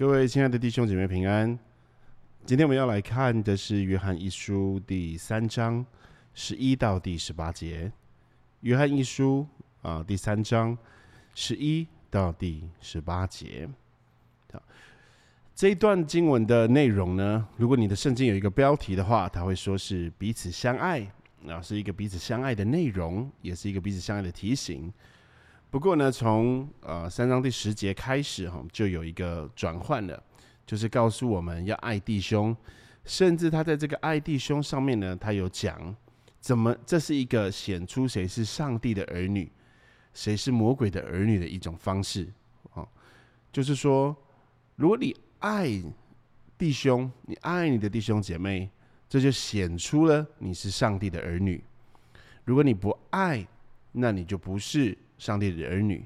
各位亲爱的弟兄姐妹平安。今天我们要来看的是《约翰一书》第三章十一到第十八节。《约翰一书》啊，第三章十一到第十八节。好，这一段经文的内容呢，如果你的圣经有一个标题的话，它会说是彼此相爱啊，是一个彼此相爱的内容，也是一个彼此相爱的提醒。不过呢，从呃三章第十节开始哈，就有一个转换了，就是告诉我们要爱弟兄，甚至他在这个爱弟兄上面呢，他有讲怎么这是一个显出谁是上帝的儿女，谁是魔鬼的儿女的一种方式啊，就是说，如果你爱弟兄，你爱你的弟兄姐妹，这就显出了你是上帝的儿女；如果你不爱，那你就不是。上帝的儿女，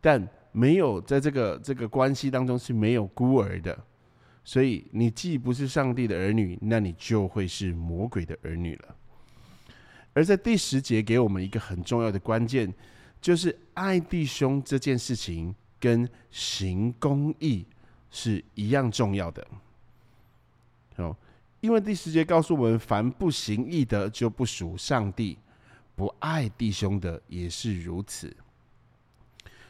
但没有在这个这个关系当中是没有孤儿的，所以你既不是上帝的儿女，那你就会是魔鬼的儿女了。而在第十节给我们一个很重要的关键，就是爱弟兄这件事情跟行公义是一样重要的。哦，因为第十节告诉我们，凡不行义的就不属上帝，不爱弟兄的也是如此。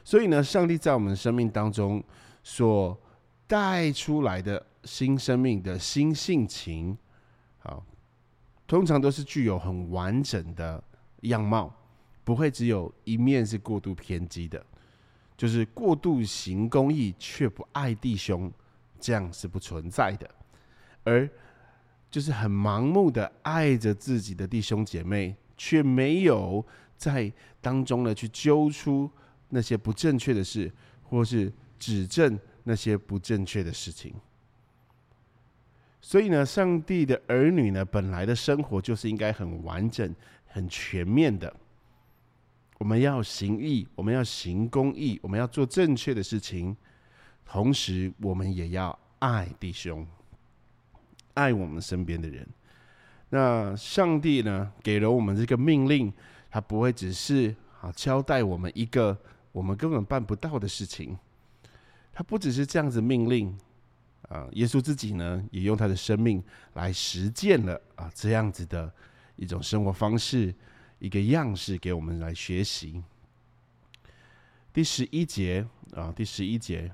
所以呢，上帝在我们生命当中所带出来的新生命的新性情，啊，通常都是具有很完整的样貌，不会只有一面是过度偏激的，就是过度行公义却不爱弟兄，这样是不存在的，而就是很盲目的爱着自己的弟兄姐妹，却没有在当中呢去揪出。那些不正确的事，或是指正那些不正确的事情。所以呢，上帝的儿女呢，本来的生活就是应该很完整、很全面的。我们要行义，我们要行公义，我们要做正确的事情，同时我们也要爱弟兄，爱我们身边的人。那上帝呢，给了我们这个命令，他不会只是啊交代我们一个。我们根本办不到的事情，他不只是这样子命令啊，耶稣自己呢也用他的生命来实践了啊这样子的一种生活方式，一个样式给我们来学习。第十一节啊，第十一节，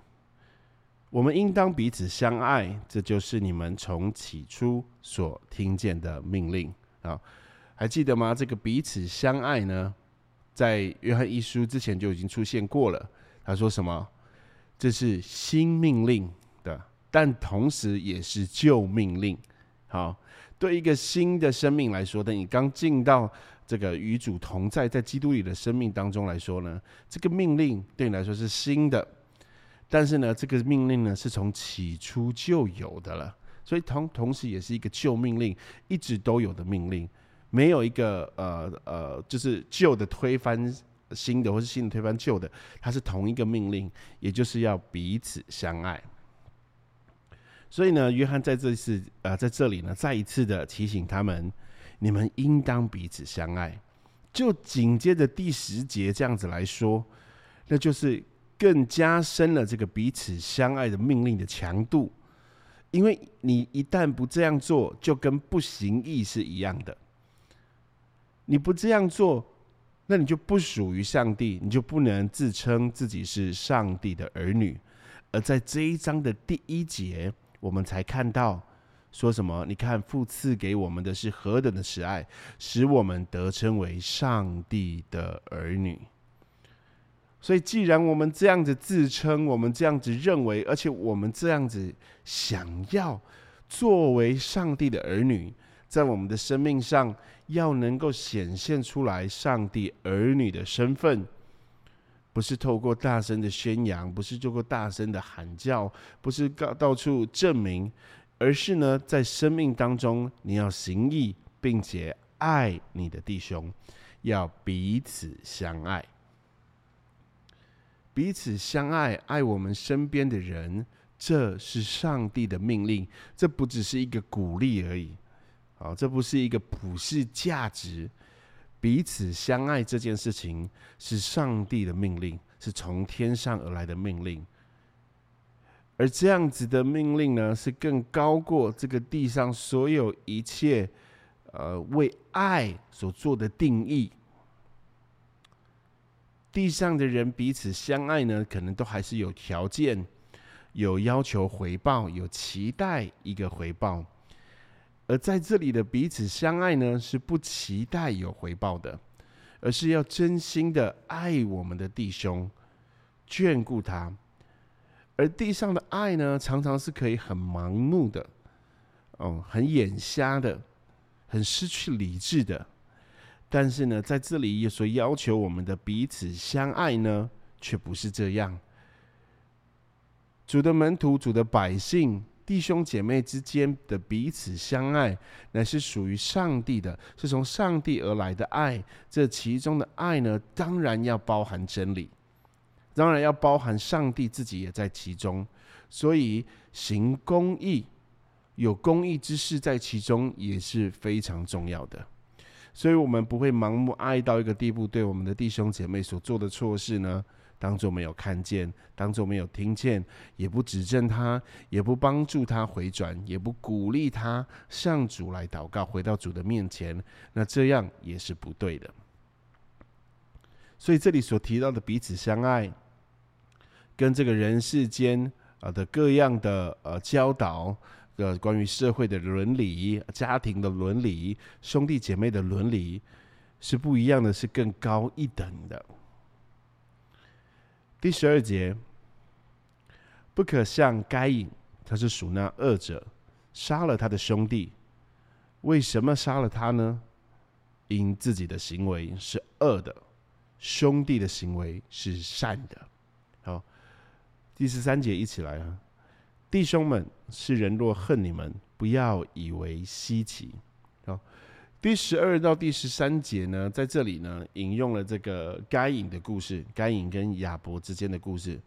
我们应当彼此相爱，这就是你们从起初所听见的命令啊，还记得吗？这个彼此相爱呢？在约翰一书之前就已经出现过了。他说什么？这是新命令的，但同时也是旧命令。好，对一个新的生命来说，等你刚进到这个与主同在，在基督里的生命当中来说呢，这个命令对你来说是新的。但是呢，这个命令呢是从起初就有的了，所以同同时也是一个旧命令，一直都有的命令。没有一个呃呃，就是旧的推翻新的，或是新的推翻旧的，它是同一个命令，也就是要彼此相爱。所以呢，约翰在这次呃在这里呢，再一次的提醒他们：你们应当彼此相爱。就紧接着第十节这样子来说，那就是更加深了这个彼此相爱的命令的强度，因为你一旦不这样做，就跟不行义是一样的。你不这样做，那你就不属于上帝，你就不能自称自己是上帝的儿女。而在这一章的第一节，我们才看到说什么？你看父赐给我们的是何等的慈爱，使我们得称为上帝的儿女。所以，既然我们这样子自称，我们这样子认为，而且我们这样子想要作为上帝的儿女。在我们的生命上，要能够显现出来上帝儿女的身份，不是透过大声的宣扬，不是透过大声的喊叫，不是到到处证明，而是呢，在生命当中，你要行义，并且爱你的弟兄，要彼此相爱，彼此相爱，爱我们身边的人，这是上帝的命令，这不只是一个鼓励而已。好，这不是一个普世价值，彼此相爱这件事情是上帝的命令，是从天上而来的命令。而这样子的命令呢，是更高过这个地上所有一切，呃，为爱所做的定义。地上的人彼此相爱呢，可能都还是有条件、有要求回报、有期待一个回报。而在这里的彼此相爱呢，是不期待有回报的，而是要真心的爱我们的弟兄，眷顾他。而地上的爱呢，常常是可以很盲目的，哦，很眼瞎的，很失去理智的。但是呢，在这里所要求我们的彼此相爱呢，却不是这样。主的门徒、主的百姓、弟兄姐妹之间的彼此相爱，乃是属于上帝的，是从上帝而来的爱。这其中的爱呢，当然要包含真理。当然要包含上帝自己也在其中，所以行公义、有公义之事在其中也是非常重要的。所以，我们不会盲目爱到一个地步，对我们的弟兄姐妹所做的错事呢，当做没有看见，当做没有听见，也不指正他，也不帮助他回转，也不鼓励他向主来祷告，回到主的面前。那这样也是不对的。所以，这里所提到的彼此相爱。跟这个人世间啊的各样的呃教导的关于社会的伦理、家庭的伦理、兄弟姐妹的伦理是不一样的，是更高一等的。第十二节，不可像该隐，他是属那恶者，杀了他的兄弟。为什么杀了他呢？因自己的行为是恶的，兄弟的行为是善的。好。第十三节一起来啊，弟兄们，世人若恨你们，不要以为稀奇。好，第十二到第十三节呢，在这里呢，引用了这个该隐的故事，该隐跟亚伯之间的故事。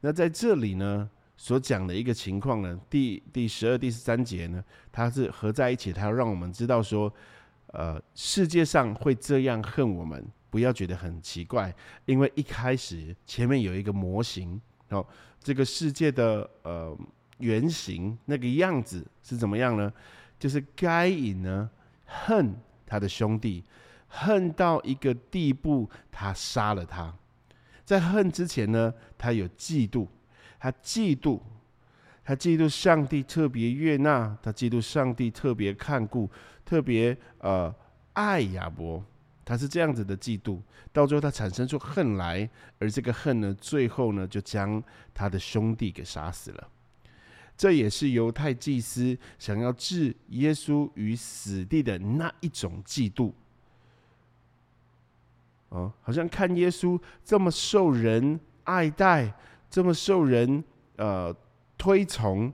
那在这里呢，所讲的一个情况呢，第第十二、第十三节呢，它是合在一起，它要让我们知道说，呃，世界上会这样恨我们，不要觉得很奇怪，因为一开始前面有一个模型。哦，这个世界的呃原型那个样子是怎么样呢？就是该隐呢恨他的兄弟，恨到一个地步，他杀了他。在恨之前呢，他有嫉妒，他嫉妒，他嫉妒上帝特别悦纳，他嫉妒上帝特别看顾，特别呃爱亚伯。他是这样子的嫉妒，到最后他产生出恨来，而这个恨呢，最后呢，就将他的兄弟给杀死了。这也是犹太祭司想要置耶稣于死地的那一种嫉妒。哦，好像看耶稣这么受人爱戴，这么受人呃推崇，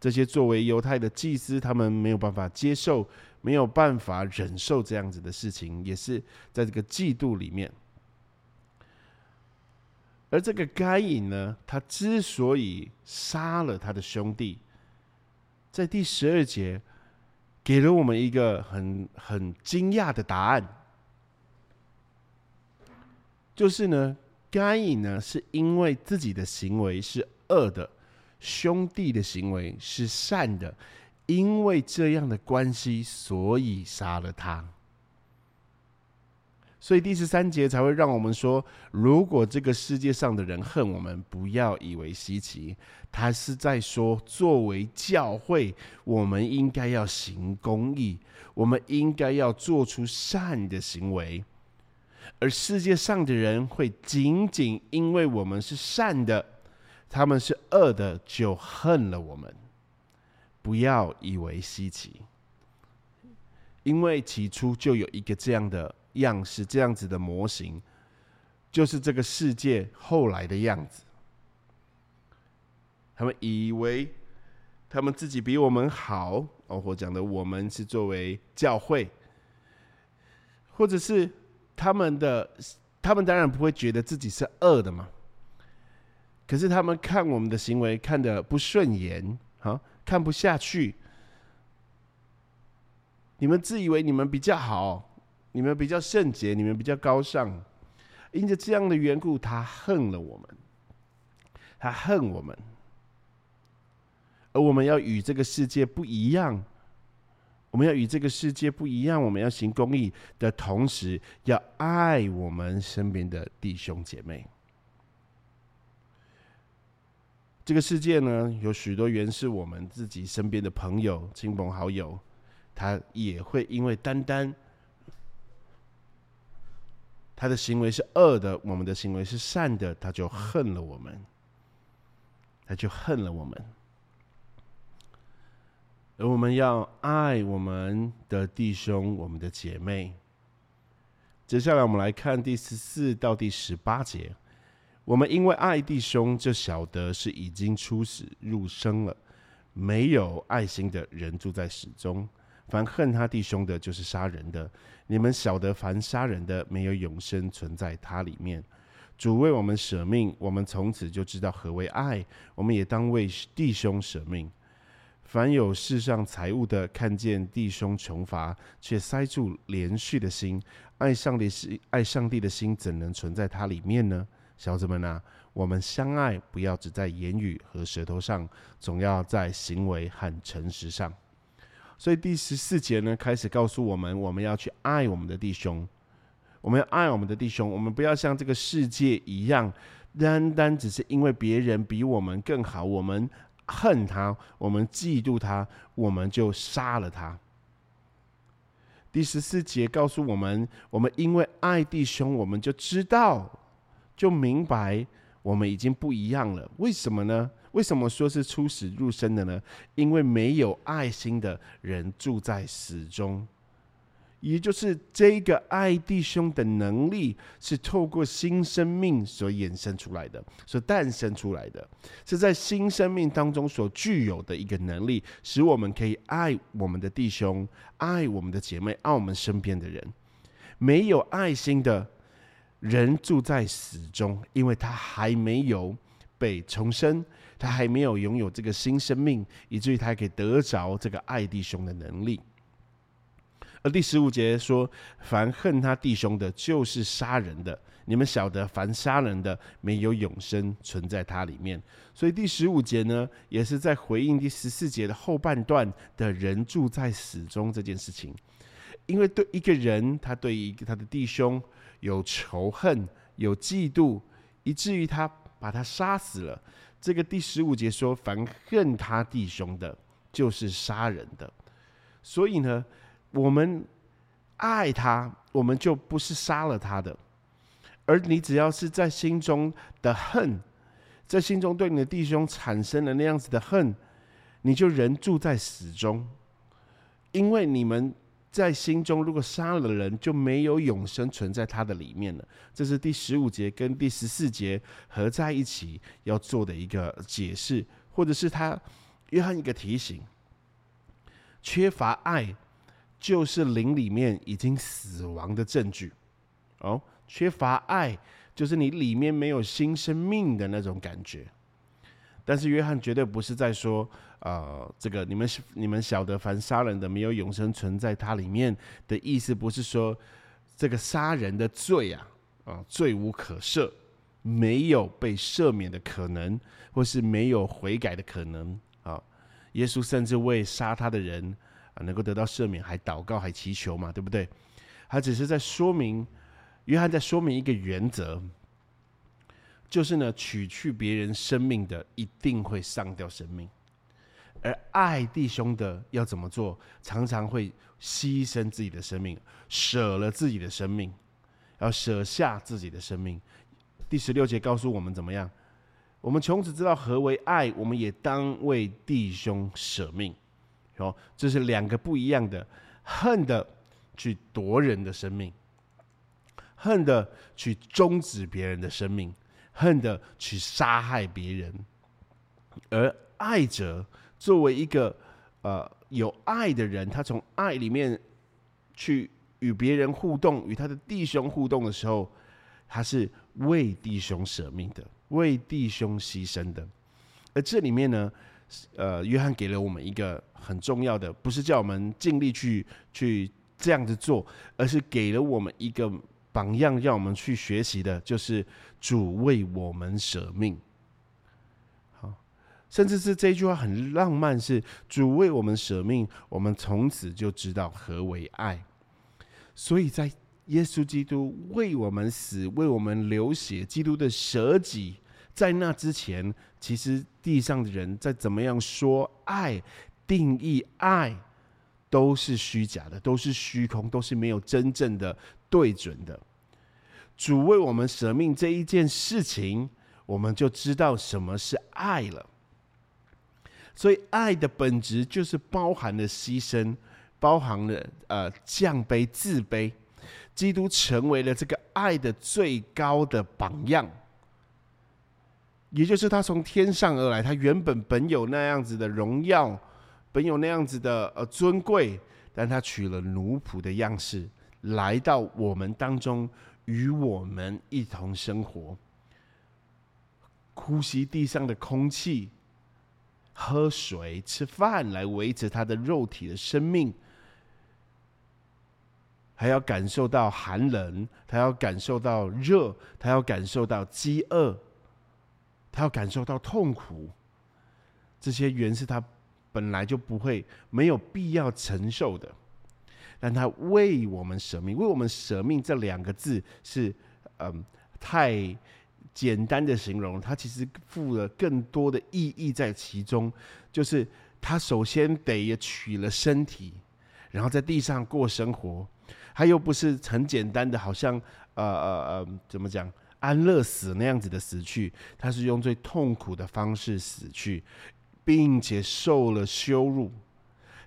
这些作为犹太的祭司，他们没有办法接受。没有办法忍受这样子的事情，也是在这个嫉妒里面。而这个该隐呢，他之所以杀了他的兄弟，在第十二节给了我们一个很很惊讶的答案，就是呢，该隐呢是因为自己的行为是恶的，兄弟的行为是善的。因为这样的关系，所以杀了他。所以第十三节才会让我们说：如果这个世界上的人恨我们，不要以为稀奇。他是在说，作为教会，我们应该要行公义，我们应该要做出善的行为。而世界上的人会仅仅因为我们是善的，他们是恶的，就恨了我们。不要以为稀奇，因为起初就有一个这样的样式，这样子的模型，就是这个世界后来的样子。他们以为他们自己比我们好，哦，或讲的我们是作为教会，或者是他们的，他们当然不会觉得自己是恶的嘛。可是他们看我们的行为看的不顺眼，啊。看不下去，你们自以为你们比较好，你们比较圣洁，你们比较高尚，因着这样的缘故，他恨了我们，他恨我们。而我们要与这个世界不一样。我们要与这个世界不一样，我们要行公义的同时，要爱我们身边的弟兄姐妹。这个世界呢，有许多原是我们自己身边的朋友、亲朋好友，他也会因为单单他的行为是恶的，我们的行为是善的，他就恨了我们，他就恨了我们。而我们要爱我们的弟兄、我们的姐妹。接下来，我们来看第十四到第十八节。我们因为爱弟兄，就晓得是已经出死入生了。没有爱心的人住在死中，凡恨他弟兄的，就是杀人的。你们晓得，凡杀人的，没有永生存在他里面。主为我们舍命，我们从此就知道何为爱。我们也当为弟兄舍命。凡有世上财物的，看见弟兄穷乏，却塞住连续的心，爱上帝心，爱上帝的心，怎能存在他里面呢？小子们啊，我们相爱，不要只在言语和舌头上，总要在行为和诚实上。所以第十四节呢，开始告诉我们，我们要去爱我们的弟兄，我们要爱我们的弟兄，我们不要像这个世界一样，单单只是因为别人比我们更好，我们恨他，我们嫉妒他，我们就杀了他。第十四节告诉我们，我们因为爱弟兄，我们就知道。就明白我们已经不一样了。为什么呢？为什么说是出死入生的呢？因为没有爱心的人住在死中，也就是这个爱弟兄的能力是透过新生命所衍生出来的，所诞生出来的，是在新生命当中所具有的一个能力，使我们可以爱我们的弟兄，爱我们的姐妹，爱我们身边的人。没有爱心的。人住在死中，因为他还没有被重生，他还没有拥有这个新生命，以至于他可以得着这个爱弟兄的能力。而第十五节说：“凡恨他弟兄的，就是杀人的。你们晓得，凡杀人的，没有永生存在他里面。”所以第十五节呢，也是在回应第十四节的后半段的人住在死中这件事情。因为对一个人，他对一个他的弟兄。有仇恨，有嫉妒，以至于他把他杀死了。这个第十五节说：“凡恨他弟兄的，就是杀人的。”所以呢，我们爱他，我们就不是杀了他的。而你只要是在心中的恨，在心中对你的弟兄产生了那样子的恨，你就人住在死中，因为你们。在心中，如果杀了人，就没有永生存在他的里面了。这是第十五节跟第十四节合在一起要做的一个解释，或者是他约翰一个提醒：缺乏爱就是灵里面已经死亡的证据。哦，缺乏爱就是你里面没有新生命的那种感觉。但是约翰绝对不是在说。呃，这个你们你们晓得，凡杀人的没有永生存在他里面的意思，不是说这个杀人的罪啊，啊罪无可赦，没有被赦免的可能，或是没有悔改的可能啊。耶稣甚至为杀他的人啊能够得到赦免，还祷告还祈求嘛，对不对？他只是在说明，约翰在说明一个原则，就是呢，取去别人生命的，一定会上掉生命。而爱弟兄的要怎么做？常常会牺牲自己的生命，舍了自己的生命，要舍下自己的生命。第十六节告诉我们怎么样？我们从此知道何为爱，我们也当为弟兄舍命。哦，这是两个不一样的：恨的去夺人的生命，恨的去终止别人的生命，恨的去杀害别人，而爱者。作为一个呃有爱的人，他从爱里面去与别人互动，与他的弟兄互动的时候，他是为弟兄舍命的，为弟兄牺牲的。而这里面呢，呃，约翰给了我们一个很重要的，不是叫我们尽力去去这样子做，而是给了我们一个榜样，让我们去学习的，就是主为我们舍命。好甚至是这句话很浪漫，是主为我们舍命，我们从此就知道何为爱。所以在耶稣基督为我们死，为我们流血，基督的舍己，在那之前，其实地上的人在怎么样说爱、定义爱，都是虚假的，都是虚空，都是没有真正的对准的。主为我们舍命这一件事情，我们就知道什么是爱了。所以，爱的本质就是包含了牺牲，包含了呃降卑、自卑。基督成为了这个爱的最高的榜样，也就是他从天上而来，他原本本有那样子的荣耀，本有那样子的呃尊贵，但他取了奴仆的样式，来到我们当中，与我们一同生活，呼吸地上的空气，喝水、吃饭，来维持他的肉体的生命。还要感受到寒冷，他要感受到热，他要感受到饥饿，他要感受到痛苦。这些原是他本来就不会、没有必要承受的，但他为我们舍命。为我们舍命这两个字是嗯太简单的形容，它其实付了更多的意义在其中。就是他首先得也取了身体，然后在地上过生活。他又不是很简单的，好像呃呃呃，怎么讲安乐死那样子的死去，他是用最痛苦的方式死去，并且受了羞辱。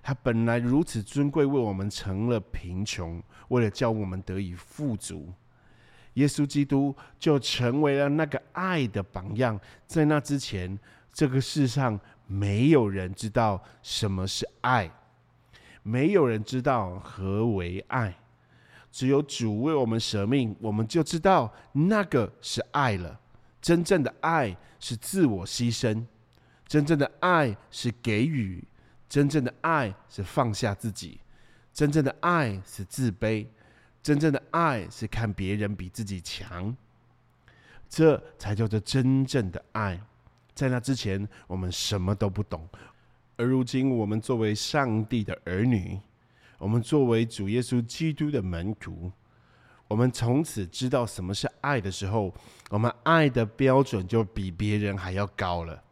他本来如此尊贵，为我们成了贫穷，为了叫我们得以富足。耶稣基督就成为了那个爱的榜样。在那之前，这个世上没有人知道什么是爱，没有人知道何为爱。只有主为我们舍命，我们就知道那个是爱了。真正的爱是自我牺牲，真正的爱是给予，真正的爱是放下自己，真正的爱是自卑，真正的爱是看别人比自己强。这才叫做真正的爱。在那之前，我们什么都不懂，而如今，我们作为上帝的儿女。我们作为主耶稣基督的门徒，我们从此知道什么是爱的时候，我们爱的标准就比别人还要高了。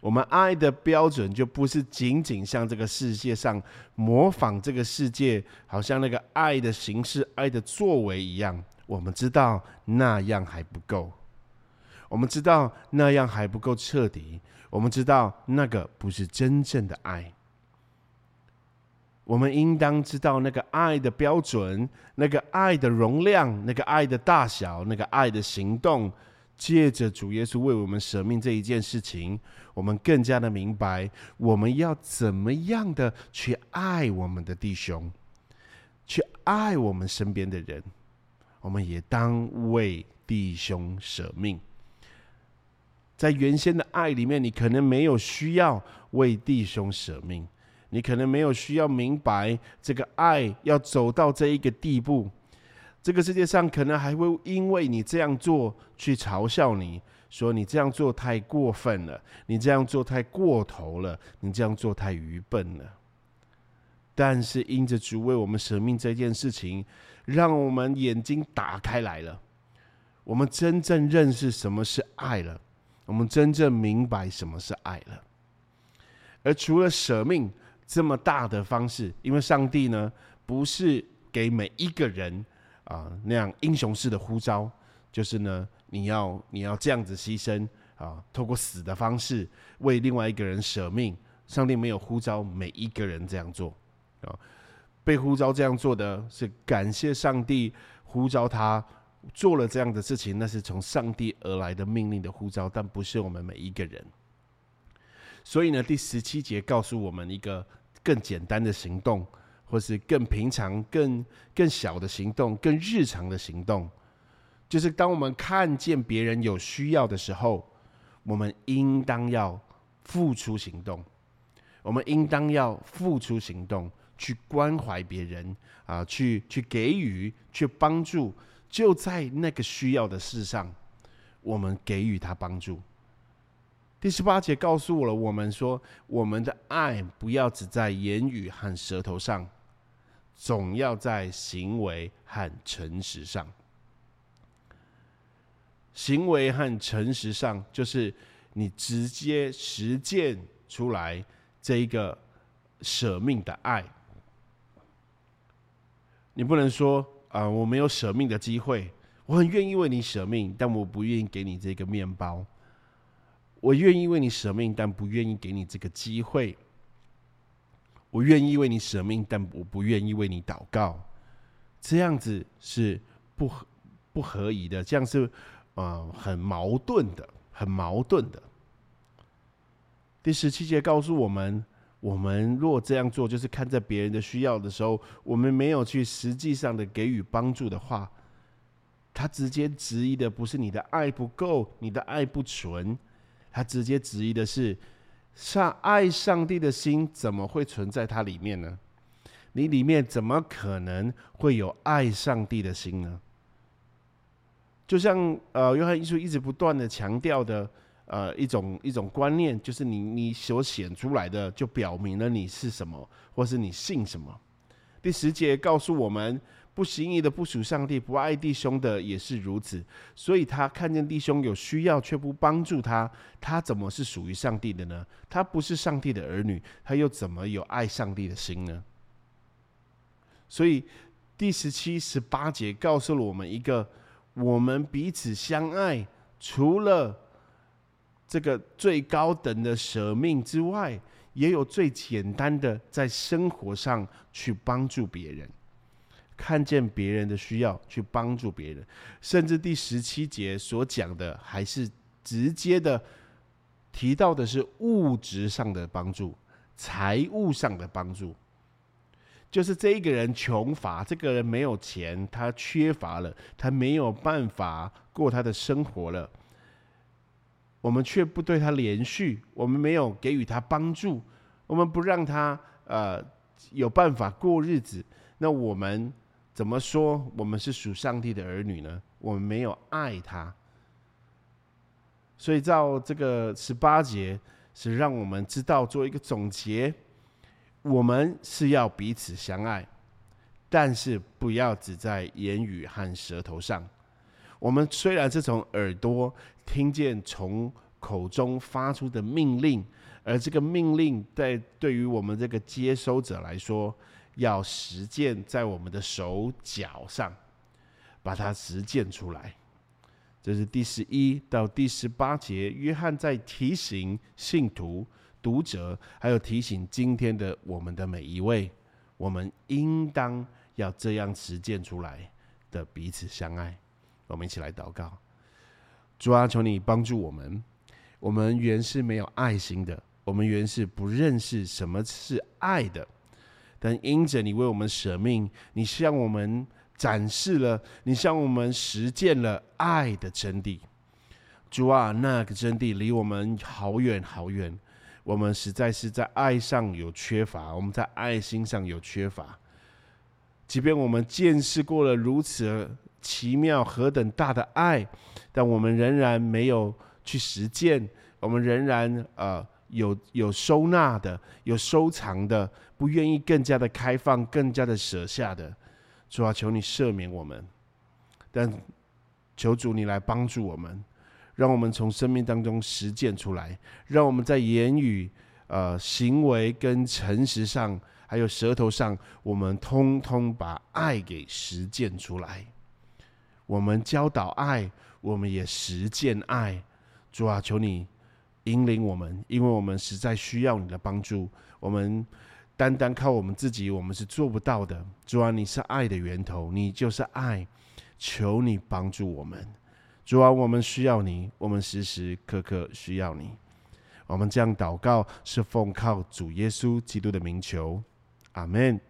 我们爱的标准就不是仅仅像这个世界上模仿这个世界，好像那个爱的形式、爱的作为一样。我们知道那样还不够，我们知道那样还不够彻底，我们知道那个不是真正的爱。我们应当知道那个爱的标准，那个爱的容量，那个爱的大小，那个爱的行动。借着主耶稣为我们舍命这一件事情，我们更加的明白我们要怎么样的去爱我们的弟兄，去爱我们身边的人。我们也当为弟兄舍命。在原先的爱里面，你可能没有需要为弟兄舍命。你可能没有需要明白这个爱要走到这一个地步，这个世界上可能还会因为你这样做去嘲笑你，说你这样做太过分了，你这样做太过头了，你这样做太愚笨了。但是因着主为我们舍命这件事情，让我们眼睛打开来了，我们真正认识什么是爱了，我们真正明白什么是爱了。而除了舍命。这么大的方式，因为上帝呢，不是给每一个人啊那样英雄式的呼召，就是呢，你要你要这样子牺牲啊，透过死的方式为另外一个人舍命。上帝没有呼召每一个人这样做啊，被呼召这样做的是感谢上帝呼召他做了这样的事情，那是从上帝而来的命令的呼召，但不是我们每一个人。所以呢，第十七节告诉我们一个。更简单的行动，或是更平常、更更小的行动、更日常的行动，就是当我们看见别人有需要的时候，我们应当要付出行动。我们应当要付出行动，去关怀别人啊，去去给予，去帮助。就在那个需要的事上，我们给予他帮助。第十八节告诉了我们说，我们的爱不要只在言语和舌头上，总要在行为和诚实上。行为和诚实上，就是你直接实践出来这一个舍命的爱。你不能说啊，我没有舍命的机会，我很愿意为你舍命，但我不愿意给你这个面包。我愿意为你舍命，但不愿意给你这个机会。我愿意为你舍命，但我不愿意为你祷告。这样子是不合不合宜的，这样是啊很矛盾的，很矛盾的。第十七节告诉我们：我们若这样做，就是看在别人的需要的时候，我们没有去实际上的给予帮助的话，他直接质疑的不是你的爱不够，你的爱不纯。他直接质疑的是：上爱上帝的心怎么会存在它里面呢？你里面怎么可能会有爱上帝的心呢？就像呃，约翰一书一直不断的强调的呃一种一种观念，就是你你所显出来的，就表明了你是什么，或是你信什么。第十节告诉我们。不行义的不属上帝，不爱弟兄的也是如此。所以他看见弟兄有需要却不帮助他，他怎么是属于上帝的呢？他不是上帝的儿女，他又怎么有爱上帝的心呢？所以第十七、十八节告诉了我们一个：我们彼此相爱，除了这个最高等的舍命之外，也有最简单的在生活上去帮助别人。看见别人的需要去帮助别人，甚至第十七节所讲的还是直接的提到的是物质上的帮助、财务上的帮助，就是这一个人穷乏，这个人没有钱，他缺乏了，他没有办法过他的生活了，我们却不对他连续，我们没有给予他帮助，我们不让他呃有办法过日子，那我们。怎么说我们是属上帝的儿女呢？我们没有爱他，所以照这个十八节是让我们知道做一个总结：我们是要彼此相爱，但是不要只在言语和舌头上。我们虽然是从耳朵听见从口中发出的命令，而这个命令在对于我们这个接收者来说。要实践在我们的手脚上，把它实践出来。这是第十一到第十八节，约翰在提醒信徒、读者，还有提醒今天的我们的每一位，我们应当要这样实践出来的彼此相爱。我们一起来祷告：主啊，求你帮助我们。我们原是没有爱心的，我们原是不认识什么是爱的。但因着你为我们舍命，你向我们展示了，你向我们实践了爱的真谛。主啊，那个真谛离我们好远好远，我们实在是在爱上有缺乏，我们在爱心上有缺乏。即便我们见识过了如此奇妙、何等大的爱，但我们仍然没有去实践，我们仍然呃。有有收纳的，有收藏的，不愿意更加的开放，更加的舍下的，主啊，求你赦免我们。但求主你来帮助我们，让我们从生命当中实践出来，让我们在言语、呃行为跟诚实上，还有舌头上，我们通通把爱给实践出来。我们教导爱，我们也实践爱。主啊，求你。引领我们，因为我们实在需要你的帮助。我们单单靠我们自己，我们是做不到的。主啊，你是爱的源头，你就是爱，求你帮助我们。主啊，我们需要你，我们时时刻刻需要你。我们这样祷告，是奉靠主耶稣基督的名求，阿门。